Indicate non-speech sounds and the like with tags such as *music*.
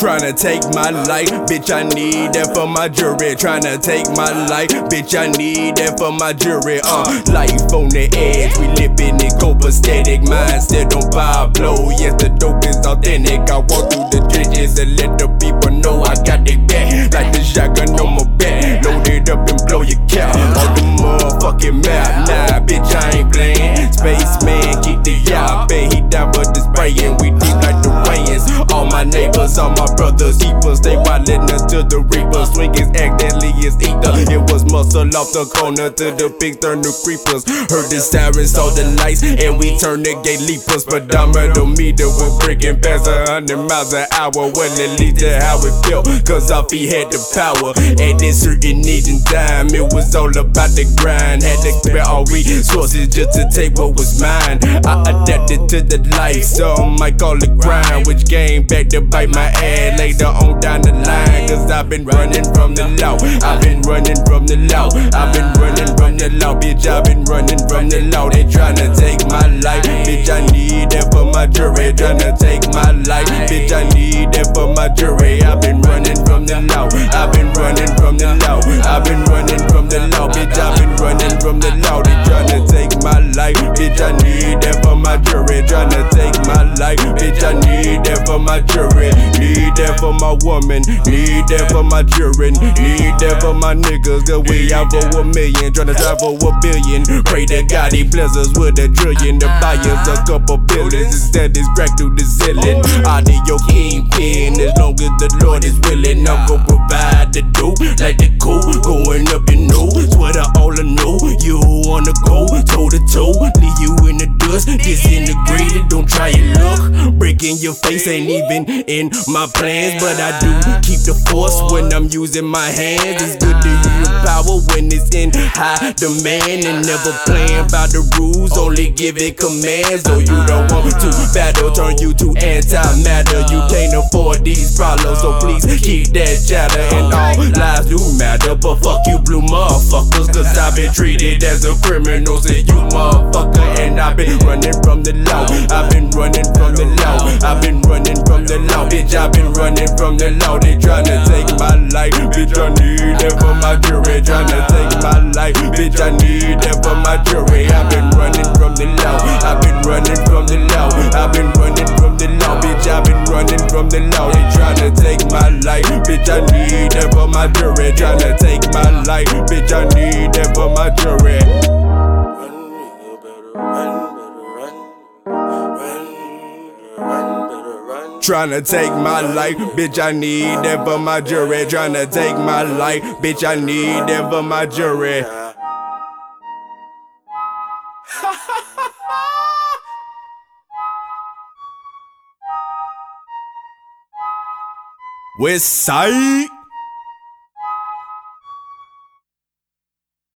Tryna take my life, bitch, I need that for my jury. Tryna take my life, bitch, I need that for my jury. Uh, life on the edge, we living it copacetic. Mind still on Pablo, yes, the dope is authentic. I walk through the all my brothers, keepers, stay wildin' until the reapers. reaper. Swinging accidentally is ether. It was muscle off the corner to the big turn to creepers. Heard the sirens, saw the lights, and we turned the gate leapers. Pedometer was breaking past a hundred miles an hour. Well, it leads to how it felt, cause our feet had the power. At this certain age and time, it was all about the grind. Had to clear all resources just to take what was mine. I adapted to the life, some might call it grind, which came back to bite my ass later on down the line. Cause I've been running from the law, I've been running from the law, I've been running from the law, bitch, I've been running from the law. They tryna take my life, bitch, I need that for my jury. Tryna take my life, bitch, I need that for my jury. I've been running from the law, I've been running from the law, I've been running from the law, bitch, I've been running from the law. They tryna take my life, bitch, I need that for my jury. Tryna take my life, bitch, I need that for my jury. For my woman, need that for my children, need that for my niggas. Cause we out for a million, tryna drive for a billion. Pray to God he bless us with a trillion. The uh-huh. buyers a couple billions instead it's crack through the ceiling. Oh. Audio kingpin, as long as the Lord is willing, I'm gon' provide the dope like the cool going up your Breaking your face ain't even in my plans, but I do keep the force when I'm using my hands. It's good to use power when it's in high demand and never playing by the rules, only giving commands. So you don't want me to battle, turn you to antimatter. You can't afford these problems, so please keep that chatter. And all lives do matter, but fuck you, blue motherfuckers, cause I've been treated as a criminal. Say you motherfucker, and I've been running from the law. I've been running from the law. I've been running from the law, bitch. I've been running from the law. They tryna take my life, bitch. I need that for my jury. Tryna take my life, bitch. I need that for my jury. I've been running from the law. I've been running from the law. I've been running from the law, bitch. I've been running from the law. They tryna take my life, bitch. I need that for my jury. Tryna take my life, bitch. I need that for my jury. Run. Tryna take my life, bitch, I need that for my jury. Tryna take my life, bitch, I need that for my jury. *laughs* West side.